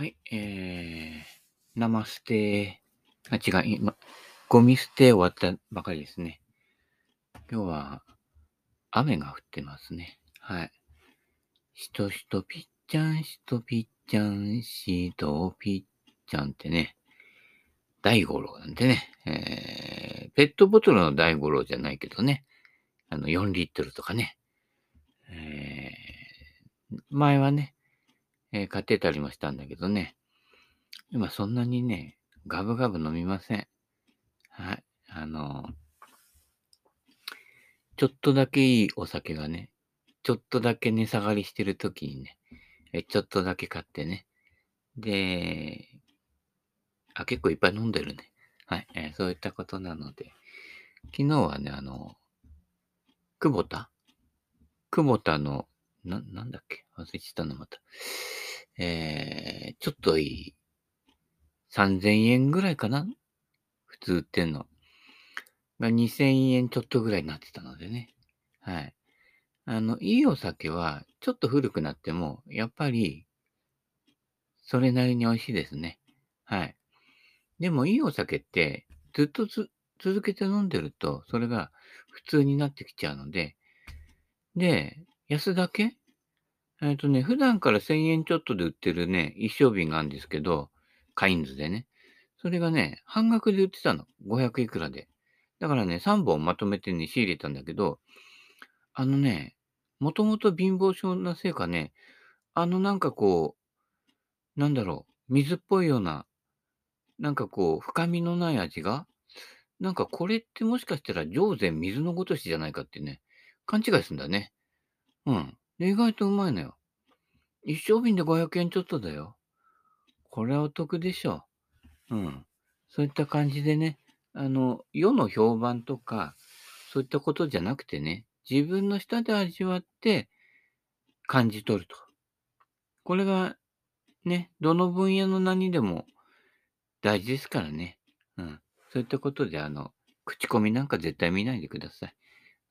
はい、えー、ナマステあ、違う、今、ゴミ捨て終わったばかりですね。今日は雨が降ってますね。はい。しとしとぴっちゃん、しとぴっちゃん、しとぴっちゃんってね、大五郎なんてね、えー、ペットボトルの大五郎じゃないけどね、あの、4リットルとかね、えー、前はね、えー、買ってたりもしたんだけどね。今そんなにね、ガブガブ飲みません。はい。あの、ちょっとだけいいお酒がね、ちょっとだけ値下がりしてる時にね、えちょっとだけ買ってね。で、あ、結構いっぱい飲んでるね。はい。えー、そういったことなので、昨日はね、あの、久保田？久保田の、な、なんだっけ？忘れちゃったのまた。えー、ちょっといい？3000円ぐらいかな？普通売ってんの。が2000円ちょっとぐらいになってたのでね。はい。あの、いいお酒は、ちょっと古くなっても、やっぱり、それなりに美味しいですね。はい。でも、いいお酒って、ずっと続けて飲んでると、それが普通になってきちゃうので、で、安だけえっとね、普段から1000円ちょっとで売ってるね、一升瓶があるんですけど、カインズでね。それがね、半額で売ってたの。500いくらで。だからね、3本まとめてね、仕入れたんだけど、あのね、もともと貧乏症なせいかね、あのなんかこう、なんだろう、水っぽいような、なんかこう、深みのない味が、なんかこれってもしかしたら上善水のごとしじゃないかってね、勘違いするんだね。うん。で、意外とうまいのよ。一升瓶で500円ちょっとだよ。これはお得でしょう。うん。そういった感じでね、あの、世の評判とか、そういったことじゃなくてね、自分の舌で味わって感じ取ると。これがね、どの分野の何でも大事ですからね。うん。そういったことで、あの、口コミなんか絶対見ないでください。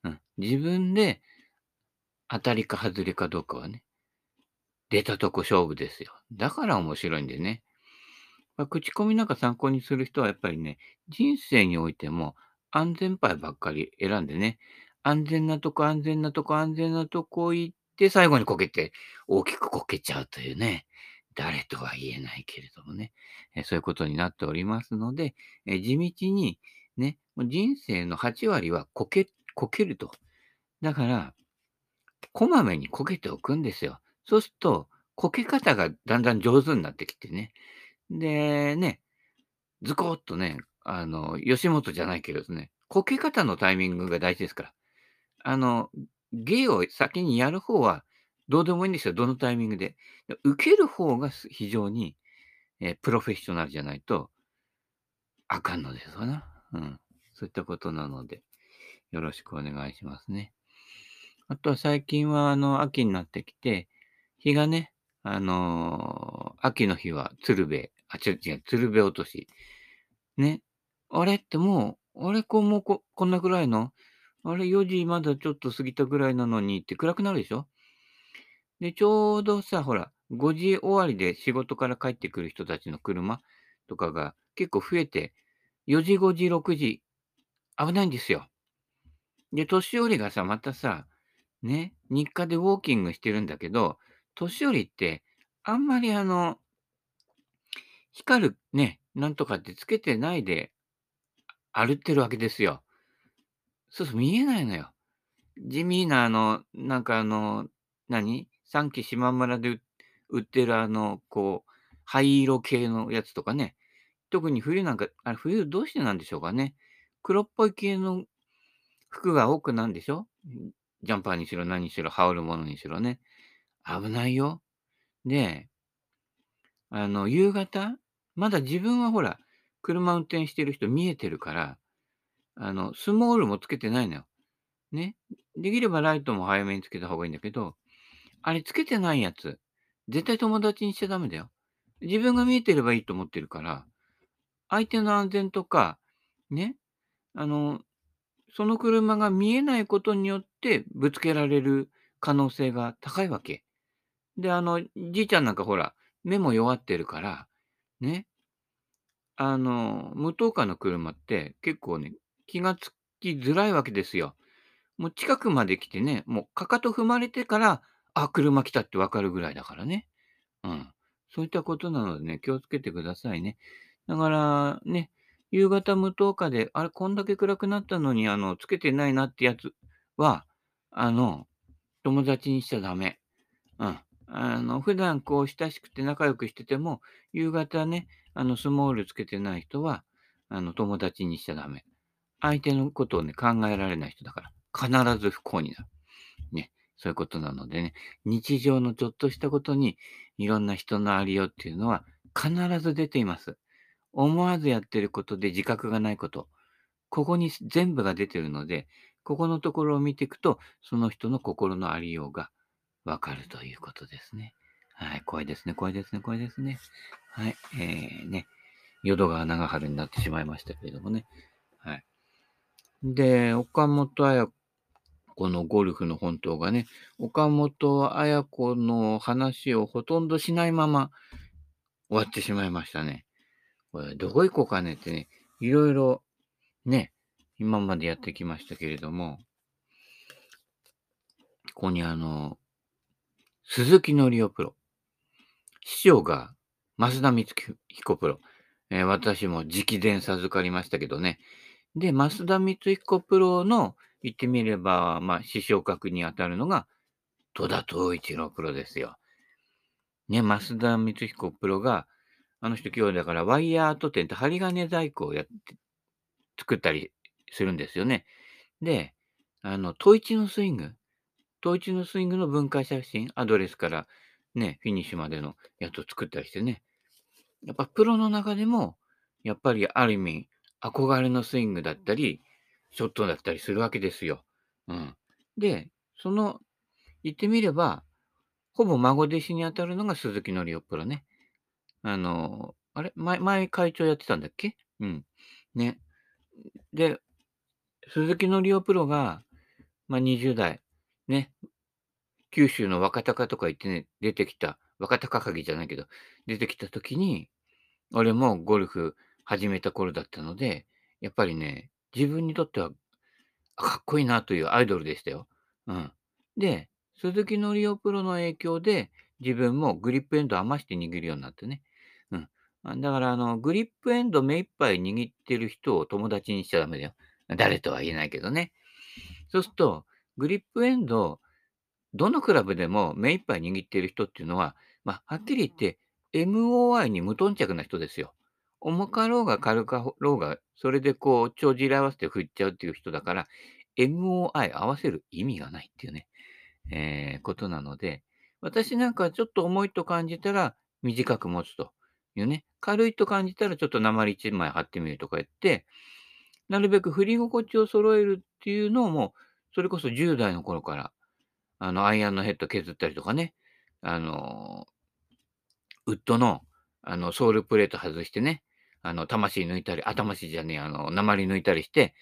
うん。自分で当たりか外れかどうかはね、出たとこ勝負ですよ。だから面白いんでね。まあ、口コミなんか参考にする人はやっぱりね、人生においても安全牌ばっかり選んでね、安全なとこ、安全なとこ、安全なとこ行って最後にこけて大きくこけちゃうというね、誰とは言えないけれどもね、えそういうことになっておりますので、え地道にね、人生の8割はこけ、こけると。だから、こまめにこけておくんですよ。そうすると、こけ方がだんだん上手になってきてね。で、ね、ズコッとね、あの、吉本じゃないけどですね、こけ方のタイミングが大事ですから。あの、芸を先にやる方はどうでもいいんですよ、どのタイミングで。受ける方が非常に、えー、プロフェッショナルじゃないと、あかんのですわな。うん。そういったことなので、よろしくお願いしますね。あとは最近は、あの、秋になってきて、日がね、あのー、秋の日は鶴瓶、あ、違う違う、鶴瓶落とし。ね。あれってもう、あれこうもうこ、こんなくらいの？あれ4時まだちょっと過ぎたぐらいなのにって暗くなるでしょ？で、ちょうどさ、ほら、5時終わりで仕事から帰ってくる人たちの車とかが結構増えて、4時、5時、6時、危ないんですよ。で、年寄りがさ、またさ、ね、日課でウォーキングしてるんだけど、年寄りって、あんまりあの、光るね、なんとかってつけてないで歩ってるわけですよ。そうそう、見えないのよ。地味なあの、なんかあの、何？三期島村で売ってるあの、こう、灰色系のやつとかね。特に冬なんか、あれ冬どうしてなんでしょうかね。黒っぽい系の服が多くなんでしょ？ジャンパーにしろ何にしろ、羽織るものにしろね。危ないよ。で、あの、夕方、まだ自分はほら、車運転してる人見えてるから、あの、スモールもつけてないのよ。ね。できればライトも早めにつけた方がいいんだけど、あれつけてないやつ、絶対友達にしちゃダメだよ。自分が見えてればいいと思ってるから、相手の安全とか、ね、あの、その車が見えないことによっててぶつけられる可能性が高いわけ。で、あの、じいちゃんなんかほら、目も弱ってるから、ね、あの、無灯火の車って結構ね、気がつきづらいわけですよ。もう近くまで来てね、もうかかと踏まれてから、あ、車来たってわかるぐらいだからね。うん。そういったことなのでね、気をつけてくださいね。だからね、夕方無灯火で、あれ、こんだけ暗くなったのに、あの、つけてないなってやつは、あの、友達にしちゃダメ。うん。あの、普段こう親しくて仲良くしてても、夕方ね、あの、スモールつけてない人は、あの、友達にしちゃダメ。相手のことをね、考えられない人だから、必ず不幸になる。ね。そういうことなのでね、日常のちょっとしたことに、いろんな人のありようっていうのは必ず出ています。思わずやってることで自覚がないこと。ここに全部が出てるので、ここのところを見ていくと、その人の心のありようがわかるということですね。はい、怖いですね、怖いですね、怖いですね。はい、えー、ね、淀川長春になってしまいましたけれどもね。はい。で、岡本綾子のゴルフの本当がね、岡本綾子の話をほとんどしないまま終わってしまいましたね。これ、どこ行こうかねってね、いろいろね、今までやってきましたけれども、ここにあの、鈴木のりおプロ。師匠が増田光彦プロ。えー、私も直伝授かりましたけどね。で、増田光彦プロの言ってみれば、まあ、師匠格に当たるのが戸田東一郎プロですよ。ね、増田光彦プロが、あの人今日だからワイヤーアート店って針金細工をやって、作ったりするんですよね。で、あの、統一のスイング。統一のスイングの分解写真、アドレスからね、フィニッシュまでのやつを作ったりしてね。やっぱプロの中でも、やっぱりある意味、憧れのスイングだったり、ショットだったりするわけですよ。うん。で、その、言ってみれば、ほぼ孫弟子に当たるのが鈴木のりおプロね。あの、あれ？前、前会長やってたんだっけ？うん。ね。で、鈴木のりおプロが、まあ、20代、ね、九州の若鷹とか行ってね、出てきた、若鷹鍵じゃないけど、出てきた時に、俺もゴルフ始めた頃だったので、やっぱりね、自分にとっては、かっこいいなというアイドルでしたよ。うん。で、鈴木のりおプロの影響で、自分もグリップエンド余して握るようになってね。うん。だから、あの、グリップエンド目いっぱい握ってる人を友達にしちゃダメだよ。誰とは言えないけどね。そうすると、グリップエンド、どのクラブでも目いっぱい握ってる人っていうのは、まあ、はっきり言って、MOI に無頓着な人ですよ。重かろうが軽かろうが、それでこう、帳尻合わせて振っちゃうっていう人だから、MOI 合わせる意味がないっていうね、えー、ことなので、私なんかちょっと重いと感じたら短く持つというね、軽いと感じたらちょっと鉛1枚貼ってみるとか言って、なるべく振り心地を揃えるっていうのをもう、それこそ10代の頃から、あの、アイアンのヘッド削ったりとかね、あの、ウッドの、あの、ソールプレート外してね、あの、魂抜いたり、あ、魂じゃねえ、あの、鉛抜いたりして、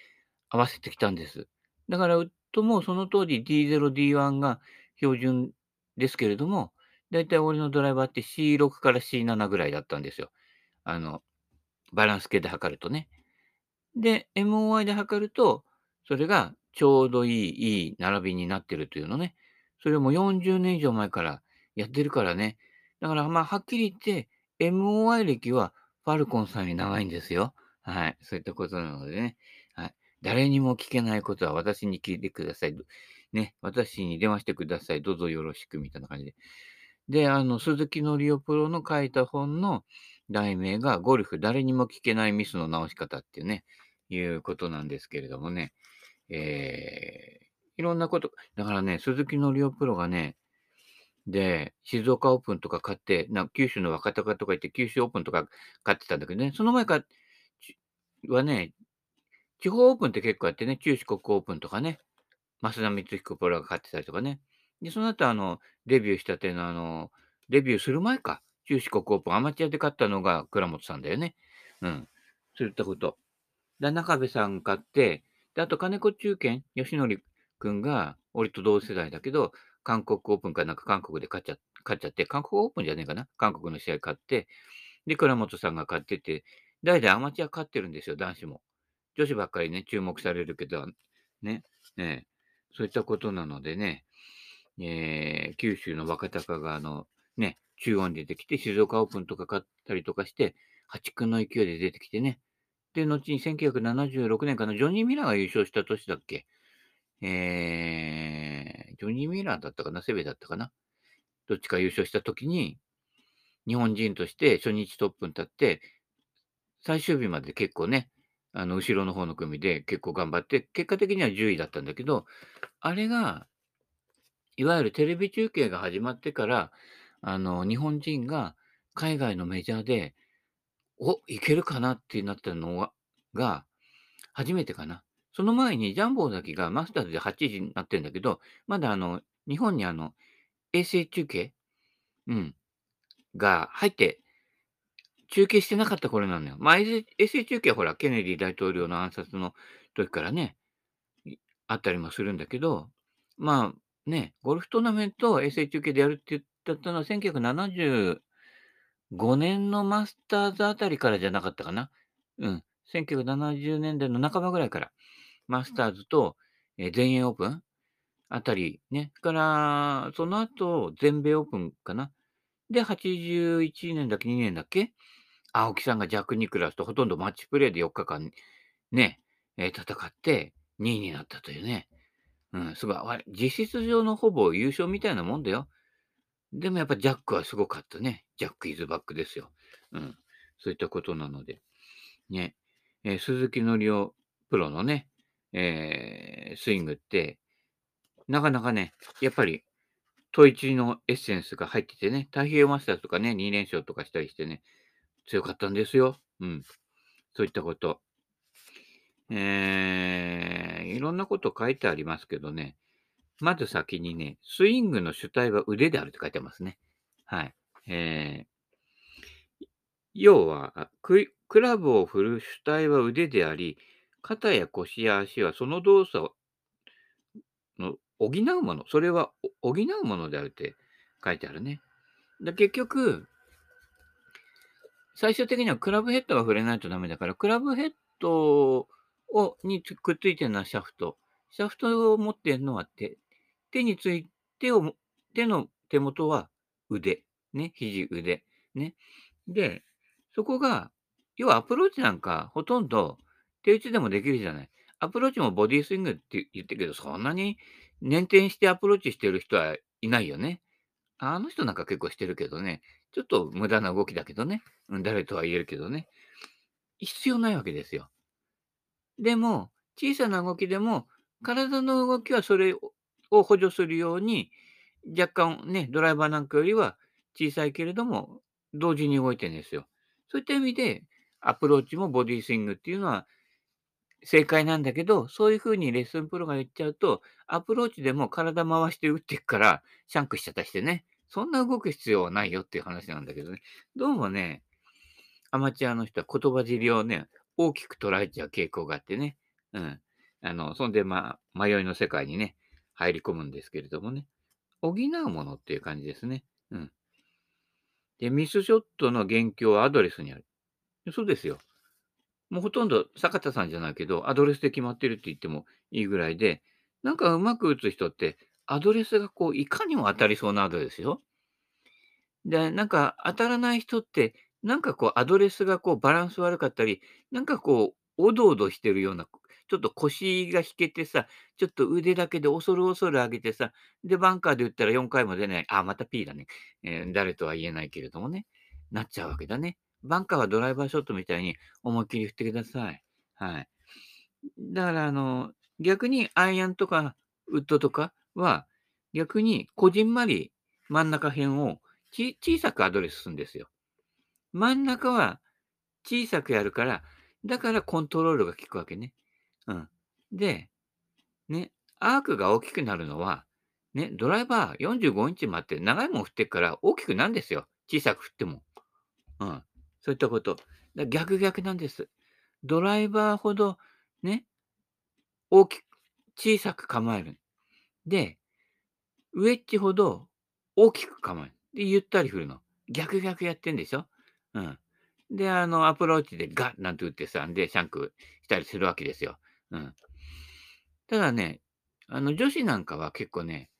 合わせてきたんです。だから、ウッドもその当時 D0、D1 が標準ですけれども、だいたい俺のドライバーって C6 から C7 ぐらいだったんですよ。あの、バランス系で測るとね。で、MOI で測ると、それがちょうどいい、いい並びになってるというのね。それも40年以上前からやってるからね。だから、まあ、はっきり言って、MOI 歴はファルコンさんに長いんですよ。はい。そういったことなのでね。はい。誰にも聞けないことは私に聞いてください。ね。私に電話してください。どうぞよろしく、みたいな感じで。で、あの、鈴木のりおプロの書いた本の題名が、ゴルフ誰にも聞けないミスの直し方っていうね、いうことなんですけれどもね。えー、いろんなこと、だからね、鈴木のりおプロがね、で、静岡オープンとか勝って、な九州の若鷹とか行って、九州オープンとか勝ってたんだけどね、その前かはね、地方オープンって結構やってね、中四国オープンとかね、増田光彦プロが勝ってたりとかね。で、その後、あの、デビューしたての、あの、デビューする前か、中四国オープンアマチュアで勝ったのが倉本さんだよね。うん。そういったこと。で、中部さん勝って、で、あと金子中堅、吉典くんが、俺と同世代だけど、韓国オープンかなんか韓国で勝っちゃ勝っちゃって、韓国オープンじゃねえかな。韓国の試合勝って、で、倉本さんが勝ってて、代々アマチュア勝ってるんですよ、男子も。女子ばっかりね、注目されるけど、ね、ね、そういったことなのでね、えー、九州の若隆が、あの、ね、中央に出てきて、静岡オープンとか勝ったりとかして、破竹の勢いで出てきてね。で、後に1976年かな、ジョニー・ミラーが優勝した年だっけ？えー、ジョニー・ミラーだったかな、セベだったかな？どっちか優勝した時に、日本人として初日トップに立って、最終日まで結構ね、あの、後ろの方の組で結構頑張って、結果的には10位だったんだけど、あれが、いわゆるテレビ中継が始まってから、あの、日本人が海外のメジャーで、お、いけるかなってなったのが、初めてかな。その前にジャンボ崎がマスターズで8時になってるんだけど、まだあの、日本にあの、衛星中継？うん。が入って、中継してなかった頃なのよ。まあ、衛星中継はほら、ケネディ大統領の暗殺の時からね、あったりもするんだけど、まあね、ゴルフトーナメントを衛星中継でやるって言ったのは1975年のマスターズあたりからじゃなかったかな？うん。1970年代の半ばぐらいから、マスターズと、え全英オープンあたりね。から、その後、全米オープンかな？で、81年だっけ、2年だっけ青木さんがジャック・ニクラスとほとんどマッチプレーで4日間ね、えー、戦って2位になったというね。うん、すごい。実質上のほぼ優勝みたいなもんだよ。でもやっぱジャックはすごかったね。ジャック・イズ・バックですよ。うん。そういったことなので。ね。えー、鈴木のりおプロのね、えー、スイングって、なかなかね、やっぱり、統一のエッセンスが入っててね、太平洋マスターとかね、2連勝とかしたりしてね、強かったんですよ。うん。そういったこと。えー、いろんなこと書いてありますけどね、まず先にね、スイングの主体は腕であるって書いてますね。はい。えー、要はク、クラブを振る主体は腕であり、肩や腰や足はその動作の補うもの、それは補うものであるって書いてあるね。で結局、最終的にはクラブヘッドが触れないとダメだから、クラブヘッドをにくっついてるのはシャフト。シャフトを持っているのは手。手についてを、手の手元は腕。ね、肘、腕。ね。で、そこが、要はアプローチなんかほとんど手打ちでもできるじゃない。アプローチもボディスイングって言ってるけど、そんなに捻転してアプローチしてる人はいないよね。あの人なんか結構してるけどね。ちょっと無駄な動きだけどね。誰とは言えんけどね。必要ないわけですよ。でも、小さな動きでも、体の動きはそれを補助するように、若干ね、ドライバーなんかよりは小さいけれども、同時に動いてるんですよ。そういった意味で、アプローチもボディスイングっていうのは正解なんだけど、そういうふうにレッスンプロが言っちゃうと、アプローチでも体回して打っていくから、シャンクしちゃったりしてね、そんな動く必要はないよっていう話なんだけどね。どうもね、アマチュアの人は言葉尻をね、大きく捉えちゃう傾向があってね。うん。あの、そんで、まあ、迷いの世界にね、入り込むんですけれどもね。補うものっていう感じですね。うん。で、ミスショットの元凶はアドレスにある。そうですよ。もうほとんど坂田さんじゃないけど、アドレスで決まってるって言ってもいいぐらいで、なんかうまく打つ人って、アドレスがこう、いかにも当たりそうなアドレスよ。で、なんか当たらない人って、なんかこう、アドレスがこう、バランス悪かったり、なんかこう、おどおどしてるような、ちょっと腰が引けてさ、ちょっと腕だけで恐る恐る上げてさ、で、バンカーで打ったら4回も出ない。あ、また P だね。えー、誰とは言えないけれどもね。なっちゃうわけだね。バンカーはドライバーショットみたいに思いっきり振ってください。はい。だから、あの、逆にアイアンとかウッドとかは、逆にこじんまり真ん中辺を小さくアドレスするんですよ。真ん中は小さくやるから、だからコントロールが効くわけね。うん。で、ね、アークが大きくなるのは、ね、ドライバー45インチもあって長いもん振ってから大きくなるんですよ。小さく振っても。うん。そういったこと。逆逆なんです。ドライバーほどね、大きく、小さく構える。で、ウェッジほど大きく構える。で、ゆったり振るの。逆逆やってんでしょうん。で、あの、アプローチでガッなんて打ってさ、で、シャンクしたりするわけですよ。うん。ただね、あの、女子なんかは結構ね、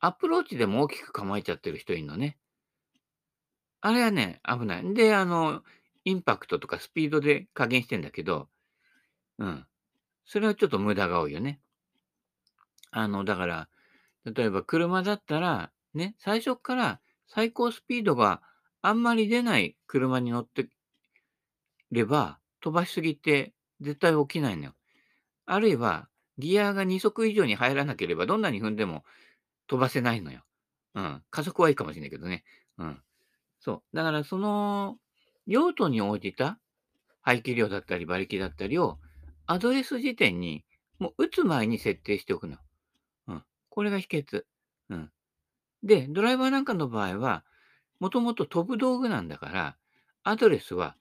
アプローチでも大きく構えちゃってる人いるのね。あれはね、危ない。で、あの、インパクトとかスピードで加減してんだけど、うん。それはちょっと無駄が多いよね。あの、だから、例えば車だったら、ね、最初から最高スピードがあんまり出ない車に乗ってれば、飛ばしすぎて絶対起きないのよ。あるいは、ギアが2速以上に入らなければ、どんなに踏んでも飛ばせないのよ。うん。加速はいいかもしれないけどね。うん。そう。だからその、用途に応じた排気量だったり馬力だったりを、アドレス時点に、もう打つ前に設定しておくの。うん。これが秘訣。うん。で、ドライバーなんかの場合は、もともと飛ぶ道具なんだから、アドレスは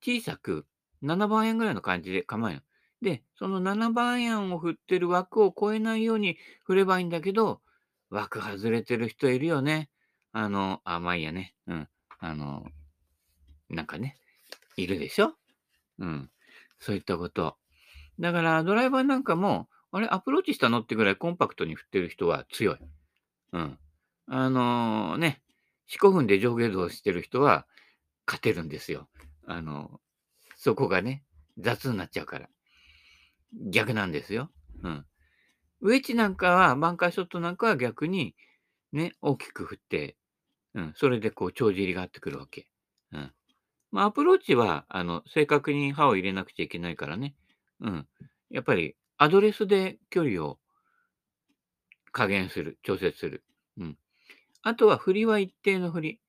小さく7番円ぐらいの感じで構える。で、その7番円を振ってる枠を超えないように振ればいいんだけど、枠外れてる人いるよね。あの、あ、まあいいやね。うん。あの、なんかね、いるでしょ？うん。そういったこと。だから、ドライバーなんかも、あれ、アプローチしたの？ってぐらいコンパクトに振ってる人は強い。うん。あのー、ね、4、5分で上下動してる人は勝てるんですよ。あの、そこがね、雑になっちゃうから。逆なんですよ。うん。ウェッジなんかは、バンカーショットなんかは逆に、ね、大きく振って、うん、それでこう、帳尻が合ってくるわけ。うん。まあ、アプローチは、あの、正確に刃を入れなくちゃいけないからね。うん。やっぱり、アドレスで距離を加減する、調節する。うん。あとは振りは一定の振り。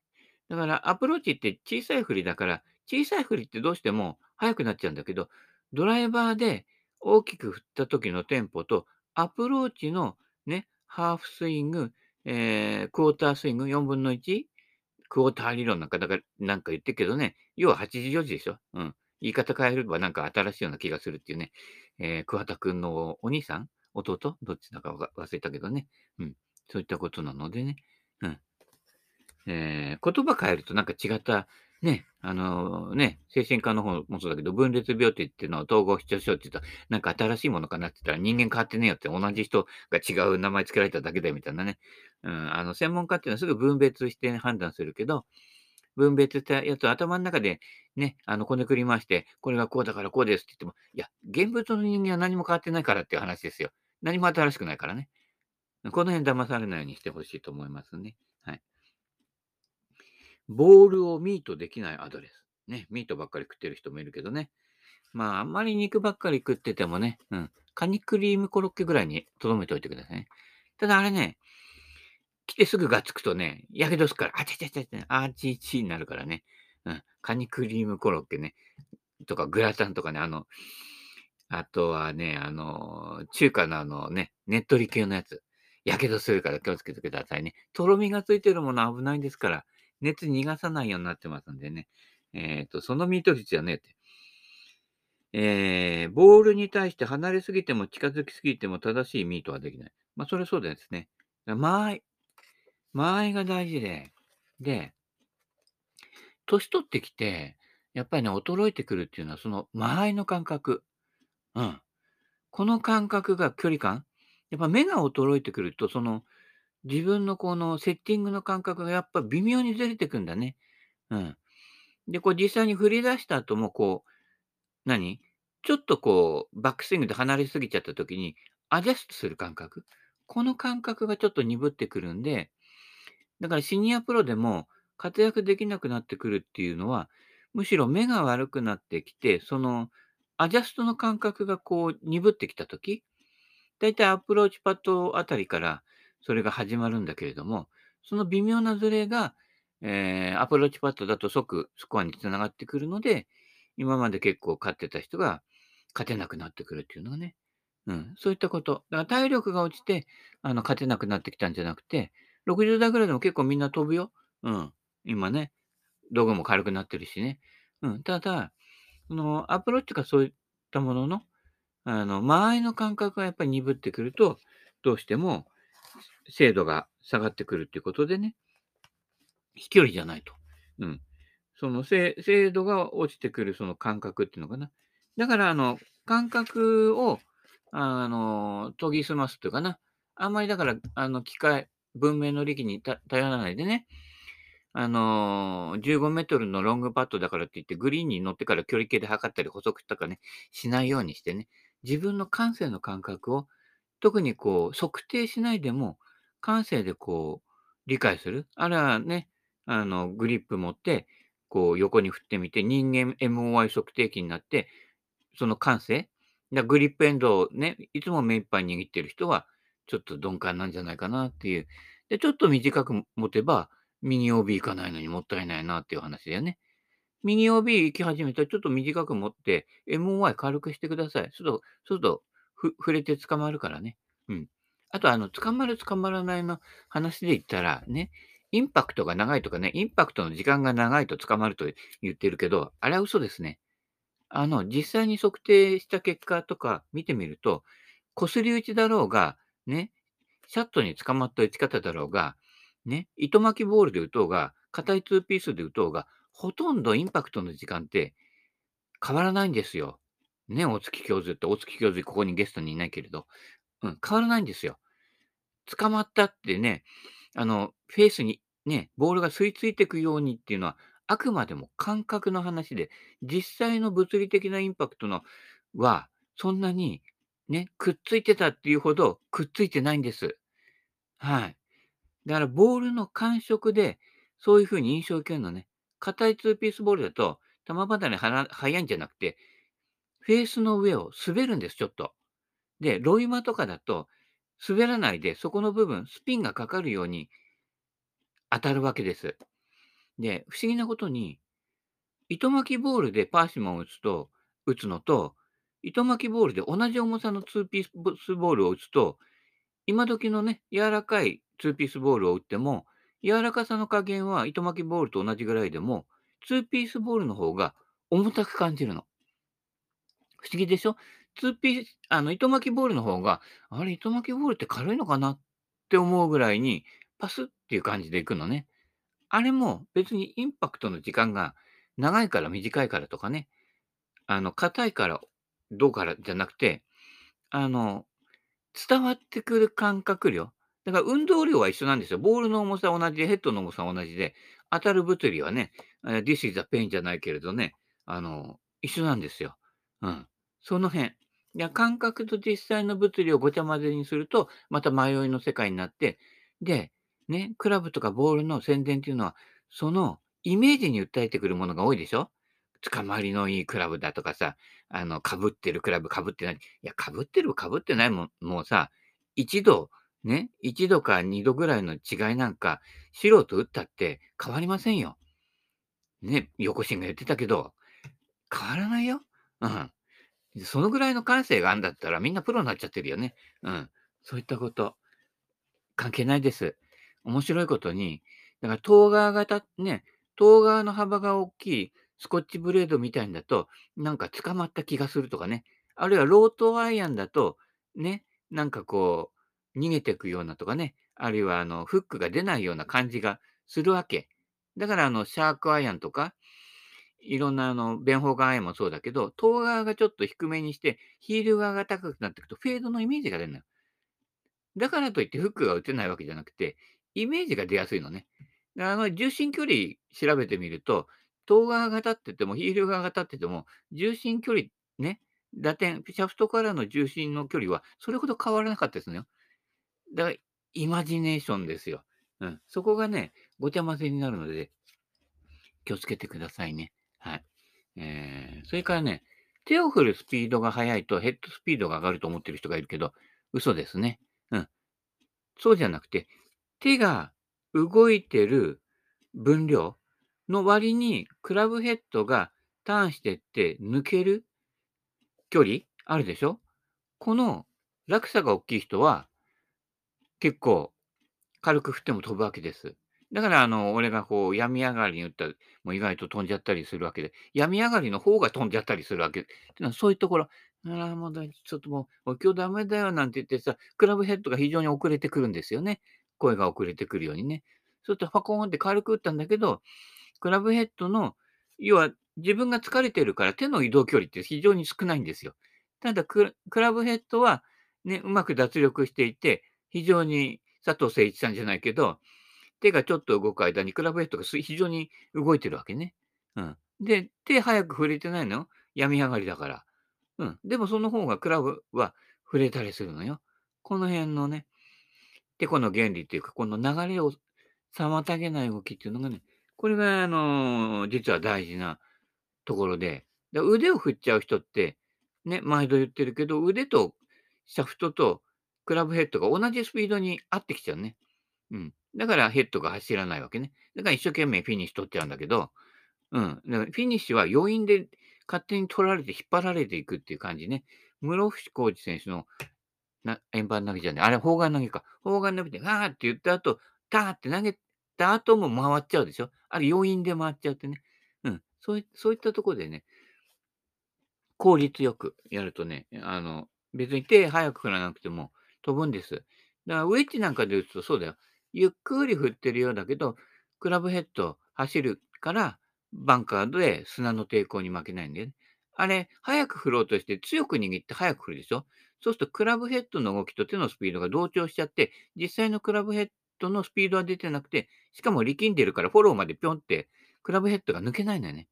だからアプローチって小さい振りだから、小さい振りってどうしても速くなっちゃうんだけど、ドライバーで大きく振った時のテンポと、アプローチのね、ハーフスイング、えー、クォータースイング4分の 1? クォーター理論なんか、だから、なんか言ってるけどね、要は8時4時でしょ？うん。言い方変えればなんか新しいような気がするっていうね。えー、桑田くんのお兄さん？弟？どっちだか忘れたけどね。うん。そういったことなのでね。うん。えー、言葉変えるとなんか違った、ね、あのー、ね、精神科の方もそうだけど、分裂病って言っての統合失調症って言ったら、なんか新しいものかなって言ったら人間変わってねえよって同じ人が違う名前付けられただけだよみたいなね。うん、あの、専門家っていうのはすぐ分別して判断するけど、分別したやつを頭の中でね、あの、こねくり回して、これがこうだからこうですって言っても、いや、現物の人間は何も変わってないからっていう話ですよ。何も新しくないからね。この辺騙されないようにしてほしいと思いますね。はい。ボールをミートできないアドレス。ね、ミートばっかり食ってる人もいるけどね。まあ、あんまり肉ばっかり食っててもね、うん、カニクリームコロッケぐらいに留めておいてくださいね。ただあれね、来てすぐがつくとね、やけどすから、あちゃちゃちゃちゃ、あちちになるからね。うん、カニクリームコロッケね、とかグラタンとかね、あの、あとはね、あの、中華のあのね、ねっとり系のやつ。やけどするから気をつけてくださいね。とろみがついてるもの危ないですから、熱逃がさないようになってますんでね。えっ、ー、と、そのミート率はねって。えー、ボールに対して離れすぎても近づきすぎても正しいミートはできない。まあ、それはそうですね。間合い。間合いが大事で、で、年取ってきて、やっぱりね、衰えてくるっていうのは、その間合いの感覚。うん。この感覚が距離感。やっぱ目が衰えてくると、その、自分のこのセッティングの感覚がやっぱ微妙にずれてくんだね。うん。で、こう実際に振り出した後もこう、何？ちょっとこう、バックスイングで離れすぎちゃった時に、アジャストする感覚？この感覚がちょっと鈍ってくるんで、だからシニアプロでも活躍できなくなってくるっていうのは、むしろ目が悪くなってきて、そのアジャストの感覚がこう鈍ってきた時、だいたいアプローチパットあたりからそれが始まるんだけれども、その微妙なズレが、えー、アプローチパットだと即スコアにつながってくるので、今まで結構勝ってた人が勝てなくなってくるっていうのがね。うん、そういったこと。だから体力が落ちて、あの、勝てなくなってきたんじゃなくて、60代ぐらいでも結構みんな飛ぶよ。うん。今ね、道具も軽くなってるしね。うん。ただ、その、アプローチがそういったものの、あの、間合いの感覚がやっぱり鈍ってくると、どうしても精度が下がってくるっていうことでね、飛距離じゃないと。うん。その精精度が落ちてくるその感覚っていうのかな。だからあの、感覚を、あの、研ぎ澄ますっていうかな。あんまりだから、あの、機械、文明の利器にた頼らないでね、あのー、15メートルのロングパットだからって言って、グリーンに乗ってから距離計で測ったり補足とかね、しないようにしてね、自分の感性の感覚を、特にこう、測定しないでも、感性でこう、理解する。あるいはね、あの、グリップ持って、こう、横に振ってみて、人間 MOI 測定器になって、その感性、だグリップエンドをね、いつも目いっぱい握ってる人は、ちょっと鈍感なんじゃないかなっていう。で、ちょっと短く持てば、右 OB 行かないのにもったいないなっていう話だよね。右 OB 行き始めたらちょっと短く持って、MOI 軽くしてください。すると、そうすると、ふ触れて捕まるからね。うん。あと、あの、捕まる捕まらないの話で言ったら、ね、インパクトが長いとかね、インパクトの時間が長いと捕まると言ってるけど、あれは嘘ですね。あの、実際に測定した結果とか見てみると、擦り打ちだろうが、ね、シャットに捕まった打ち方だろうが、ね、糸巻きボールで打とうが、硬い2ピースで打とうが、ほとんどインパクトの時間って変わらないんですよ。ね、大月教授って、大月教授ここにゲストにいないけれど、うん、変わらないんですよ。捕まったってね、あの、フェースにね、ボールが吸い付いていくようにっていうのは、あくまでも感覚の話で、実際の物理的なインパクトのは、そんなにね、くっついてたっていうほどくっついてないんです。はい。だからボールの感触で、そういう風に印象を受けるのね。硬いツーピースボールだと、球離れは速いんじゃなくて、フェースの上を滑るんです、ちょっと。で、ロイマとかだと、滑らないで、そこの部分、スピンがかかるように当たるわけです。で、不思議なことに、糸巻きボールでパーシモンを打つと、打つのと、糸巻きボールで同じ重さのツーピースボールを打つと、今時のね、柔らかいツーピースボールを打っても、柔らかさの加減は糸巻きボールと同じぐらいでも、ツーピースボールの方が重たく感じるの。不思議でしょ？ツーピース、あの、糸巻きボールの方が、あれ、糸巻きボールって軽いのかなって思うぐらいに、パスっていう感じでいくのね。あれも別にインパクトの時間が長いから短いからとかね、あの、硬いからどうからじゃなくて、あの、伝わってくる感覚量。だから運動量は一緒なんですよ。ボールの重さ同じで、ヘッドの重さ同じで、当たる物理はね、This is a pain じゃないけれどね、あの、一緒なんですよ。うん。その辺。いや、感覚と実際の物理をごちゃ混ぜにすると、また迷いの世界になって、で、ね、クラブとかボールの宣伝っていうのは、そのイメージに訴えてくるものが多いでしょ？捕まりのいいクラブだとかさ、あの、被ってるクラブ被ってない。いや、被ってる被ってないもん、もうさ、一度、ね、一度か二度ぐらいの違いなんか、素人打ったって変わりませんよ。ね、横心が言ってたけど、変わらないよ。うん。そのぐらいの感性があるんだったらみんなプロになっちゃってるよね。うん。そういったこと。関係ないです。面白いことに、だから、東側型、ね、東側の幅が大きいスコッチブレードみたいんだと、なんか捕まった気がするとかね。あるいはロートアイアンだと、ね、なんかこう、逃げていくようなとかね。あるいはあの、フックが出ないような感じがするわけ。だからあの、シャークアイアンとか、いろんなあの、弁法側もそうだけど、東側がちょっと低めにして、ヒール側が高くなっていくと、フェードのイメージが出るのよ。だからといってフックが打てないわけじゃなくて、イメージが出やすいのね。あの、重心距離調べてみると、東側が立ってても、ヒール側が立ってても、重心距離、ね、打点、シャフトからの重心の距離はそれほど変わらなかったですね。だから、イマジネーションですよ。うん。そこがね、ごちゃ混ぜになるので、気をつけてくださいね。はい。えー、それからね、手を振るスピードが速いとヘッドスピードが上がると思ってる人がいるけど、嘘ですね。うん。そうじゃなくて、手が動いてる分量の割に、クラブヘッドがターンしてって抜ける距離あるでしょ？この落差が大きい人は、結構軽く振っても飛ぶわけです。だから、あの、俺がこう、病み上がりに打ったら、もう意外と飛んじゃったりするわけで、病み上がりの方が飛んじゃったりするわけ。っていうのは、そういうところ、あら、もうだちょっともう、今日ダメだよなんて言ってさ、クラブヘッドが非常に遅れてくるんですよね。声が遅れてくるようにね。そうするとパコーンって軽く打ったんだけど、クラブヘッドの、要は自分が疲れてるから手の移動距離って非常に少ないんですよ。ただクラブヘッドは、ね、うまく脱力していて、非常に佐藤誠一さんじゃないけど、手がちょっと動く間にクラブヘッドが非常に動いてるわけね。うん。で、手早く触れてないの病み上がりだから。うん。でもその方がクラブは触れたりするのよ。この辺のね、てこの原理っていうか、この流れを妨げない動きっていうのがね、これが、あのー、実は大事なところで、で腕を振っちゃう人って、ね、毎度言ってるけど、腕とシャフトとクラブヘッドが同じスピードに合ってきちゃうね。うん。だからヘッドが走らないわけね。だから一生懸命フィニッシュ取っちゃうんだけど、うん。だからフィニッシュは余韻で勝手に取られて引っ張られていくっていう感じね。室伏浩二選手のな円盤投げじゃない。あれ、砲丸投げか。砲丸投げて、ガーって言った後、ダーって投げた後も回っちゃうでしょ。あれ、余韻で回っちゃうってね。うん。そうそういったところでね、効率よくやるとね、あの、別に手早く振らなくても飛ぶんです。だからウェッジなんかで打つとそうだよ。ゆっくり振ってるようだけど、クラブヘッド走るから、バンカーで砂の抵抗に負けないんだよね。あれ、早く振ろうとして強く握って早く振るでしょ？そうするとクラブヘッドの動きと手のスピードが同調しちゃって、実際のクラブヘッドのスピードは出てなくて、しかも力んでるからフォローまでぴょんってクラブヘッドが抜けないんだよね。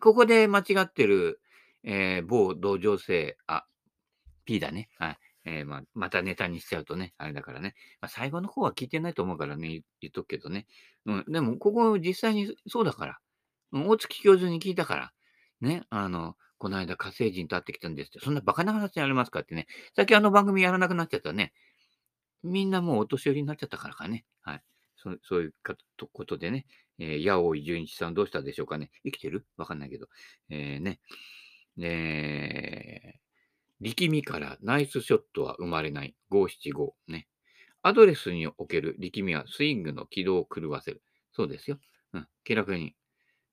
ここで間違ってる、えー、某同情生、あ、P だね。はい。えー、まあ、またネタにしちゃうとね、あれだからね。まあ、最後の方は聞いてないと思うからね、言っとくけどね。うん、でも、ここ実際にそうだから。大月教授に聞いたから。ね、あの、この間火星人と会ってきたんですって。そんなバカな話やれますかってね。最近あの番組やらなくなっちゃったね。みんなもうお年寄りになっちゃったからかね。はい。そそういうことでね。えー、八尾純一さんどうしたでしょうかね。生きてる？わかんないけど。えー、ね。え力みからナイスショットは生まれない。五七五。ね。アドレスにおける力みはスイングの軌道を狂わせる。そうですよ。うん。気楽に、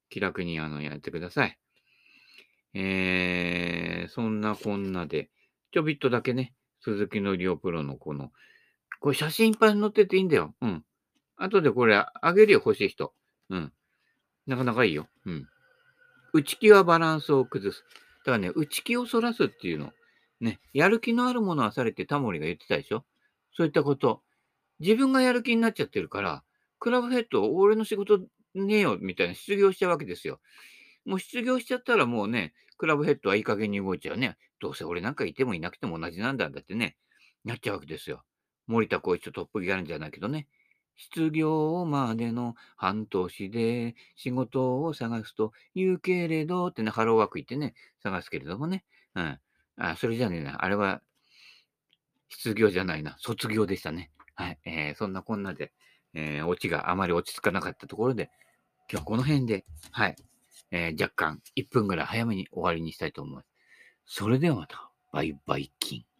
気楽にあのやってください。えー、そんなこんなで、ちょびっとだけね、鈴木のりおプロのこの、これ写真いっぱい載ってていいんだよ。うん。後でこれあげるよ、欲しい人。うん。なかなかいいよ。うん。内気はバランスを崩す。だからね、内気をそらすっていうの。ね、やる気のあるものはされてタモリが言ってたでしょ？そういったこと。自分がやる気になっちゃってるから、クラブヘッド、俺の仕事ねえよ、みたいな失業しちゃうわけですよ。もう失業しちゃったらもうね、クラブヘッドはいい加減に動いちゃうね。どうせ俺なんかいてもいなくても同じなんだだってね、なっちゃうわけですよ。森田光一とトップギャランじゃないけどね。失業までの半年で仕事を探すと言うけれどってね、ハローワーク行ってね、探すけれどもね。うん。あ、それじゃねえな。あれは、失業じゃないな。卒業でしたね。はい。えー、そんなこんなで、えー、オチがあまり落ち着かなかったところで、今日はこの辺で、はい。えー、若干1分ぐらい早めに終わりにしたいと思います。それではまた、バイバイキン。